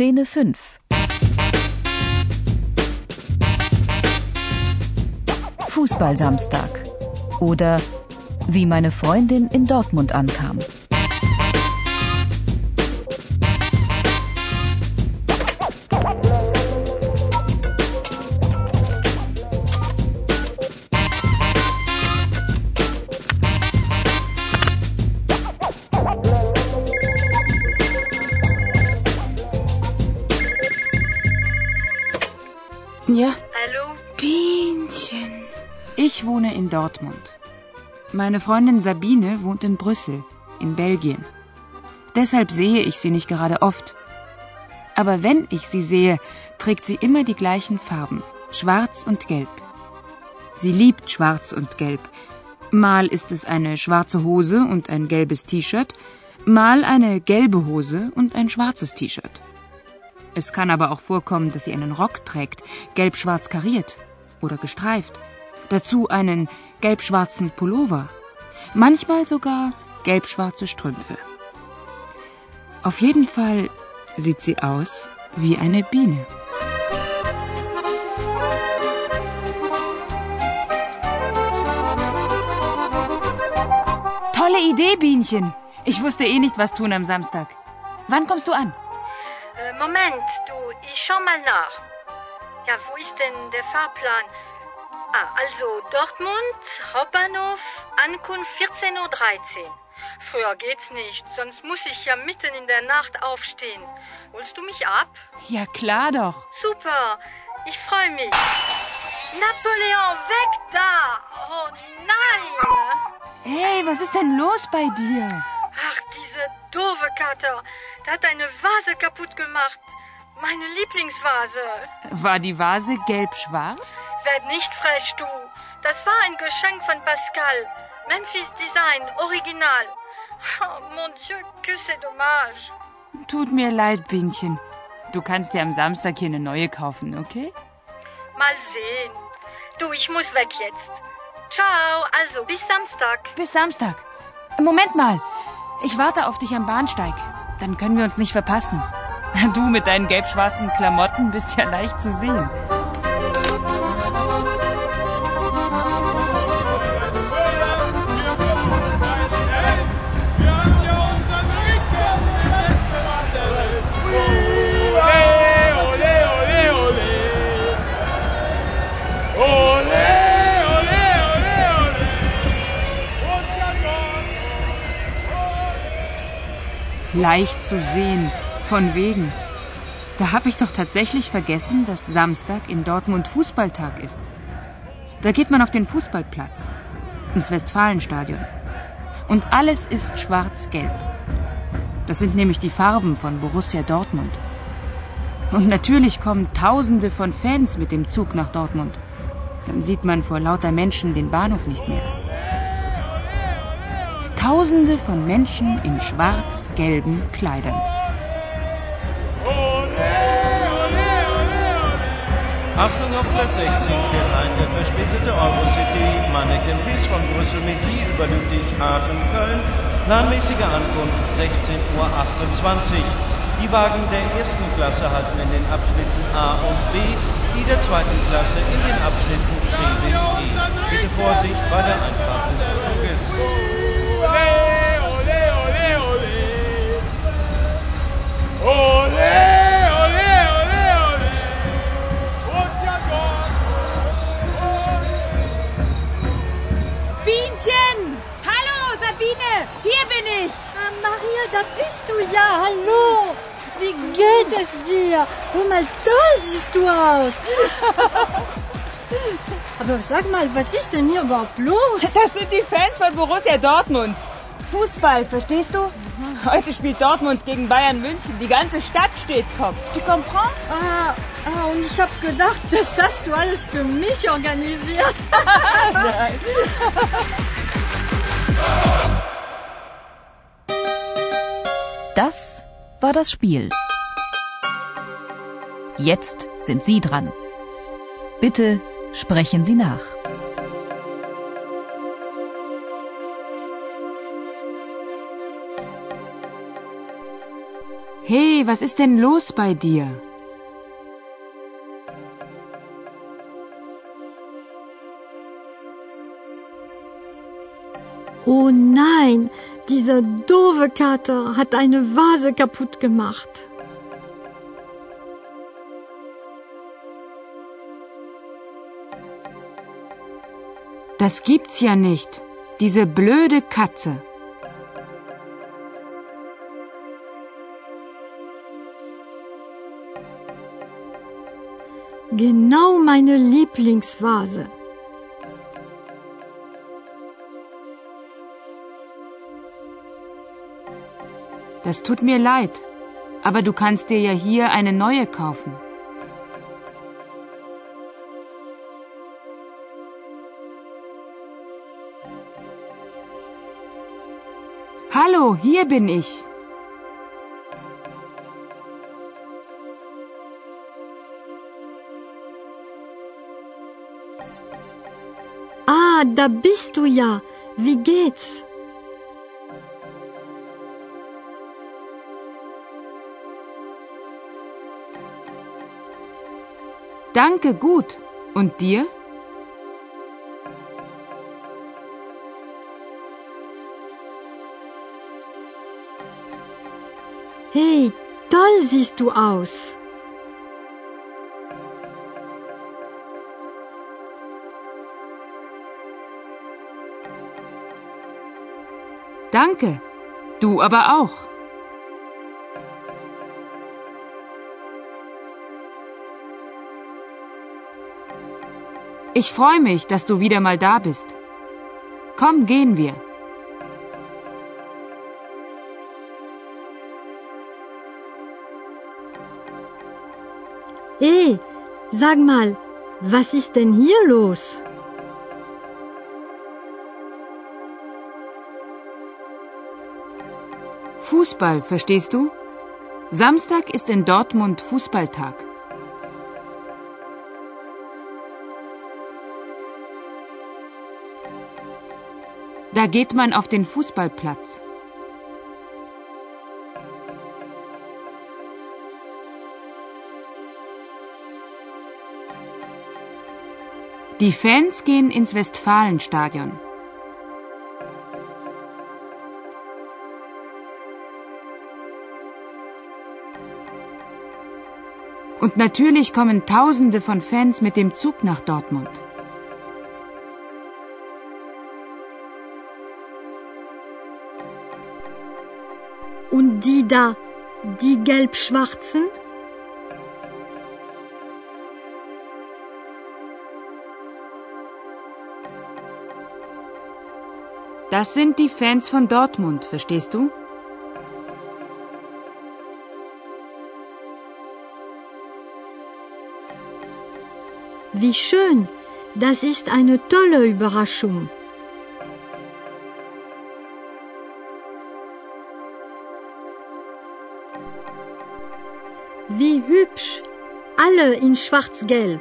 Szene 5 Fußballsamstag oder wie meine Freundin in Dortmund ankam. Ja, Hallo? Bienchen. Ich wohne in Dortmund. Meine Freundin Sabine wohnt in Brüssel, in Belgien. Deshalb sehe ich sie nicht gerade oft. Aber wenn ich sie sehe, trägt sie immer die gleichen Farben, schwarz und gelb. Sie liebt schwarz und gelb. Mal ist es eine schwarze Hose und ein gelbes T-Shirt, mal eine gelbe Hose und ein schwarzes T-Shirt. Es kann aber auch vorkommen, dass sie einen Rock trägt, gelb-schwarz kariert oder gestreift. Dazu einen gelb-schwarzen Pullover. Manchmal sogar gelb-schwarze Strümpfe. Auf jeden Fall sieht sie aus wie eine Biene. Tolle Idee, Bienchen. Ich wusste eh nicht, was tun am Samstag. Wann kommst du an? Moment, du, ich schau mal nach. Ja, wo ist denn der Fahrplan? Ah, also Dortmund, Hauptbahnhof, Ankunft 14.13 Uhr. Früher geht's nicht, sonst muss ich ja mitten in der Nacht aufstehen. Holst du mich ab? Ja, klar doch. Super, ich freue mich. Napoleon, weg da! Oh nein! Hey, was ist denn los bei dir? Ach, diese doofe Kater. Der hat eine Vase kaputt gemacht. Meine Lieblingsvase. War die Vase gelb-schwarz? Werd nicht frech, du. Das war ein Geschenk von Pascal. Memphis Design, Original. Oh, mon Dieu, que c'est dommage. Tut mir leid, Bienchen. Du kannst dir am Samstag hier eine neue kaufen, okay? Mal sehen. Du, ich muss weg jetzt. Ciao, also bis Samstag. Bis Samstag. Moment mal. Ich warte auf dich am Bahnsteig. Dann können wir uns nicht verpassen. Du mit deinen gelb-schwarzen Klamotten bist ja leicht zu sehen. Leicht zu sehen. Von wegen. Da habe ich doch tatsächlich vergessen, dass Samstag in Dortmund Fußballtag ist. Da geht man auf den Fußballplatz. Ins Westfalenstadion. Und alles ist schwarz-gelb. Das sind nämlich die Farben von Borussia Dortmund. Und natürlich kommen Tausende von Fans mit dem Zug nach Dortmund. Dann sieht man vor lauter Menschen den Bahnhof nicht mehr. Tausende von Menschen in schwarz-gelben Kleidern. Achtung auf Platz 16 fährt ein der verspätete Eurocity Manneken bis von Brüssel Midi über Ludwigshafen Köln. Planmäßige Ankunft 16.28 Uhr. Die Wagen der ersten Klasse halten in den Abschnitten A und B, die der zweiten Klasse in den Abschnitten C bis E. Bitte Vorsicht bei der Einfahrt des Zuges. Dir? Hör mal, toll siehst du aus. Aber sag mal, was ist denn hier überhaupt los? Das sind die Fans von Borussia Dortmund. Fußball, verstehst du? Heute spielt Dortmund gegen Bayern München. Die ganze Stadt steht Kopf. Tu comprends? Ah, ah, und ich habe gedacht, das hast du alles für mich organisiert. Das war das Spiel. Jetzt sind Sie dran. Bitte sprechen Sie nach. Hey, was ist denn los bei dir? Oh nein, dieser doofe Kater hat eine Vase kaputt gemacht. Das gibt's ja nicht. Diese blöde Katze. Genau meine Lieblingsvase. Das tut mir leid, aber du kannst dir ja hier eine neue kaufen. Hallo, hier bin ich. Ah, da bist du ja. Wie geht's? Danke, gut. Und dir? Siehst du aus. Danke. Du aber auch. Ich freue mich, dass du wieder mal da bist. Komm, gehen wir. Hey, sag mal, was ist denn hier los? Fußball, verstehst du? Samstag ist in Dortmund Fußballtag. Da geht man auf den Fußballplatz. Die Fans gehen ins Westfalenstadion. Und natürlich kommen Tausende von Fans mit dem Zug nach Dortmund. Und die da, die gelb-schwarzen? Das sind die Fans von Dortmund, verstehst du? Wie schön, das ist eine tolle Überraschung. Wie hübsch, alle in schwarz-gelb.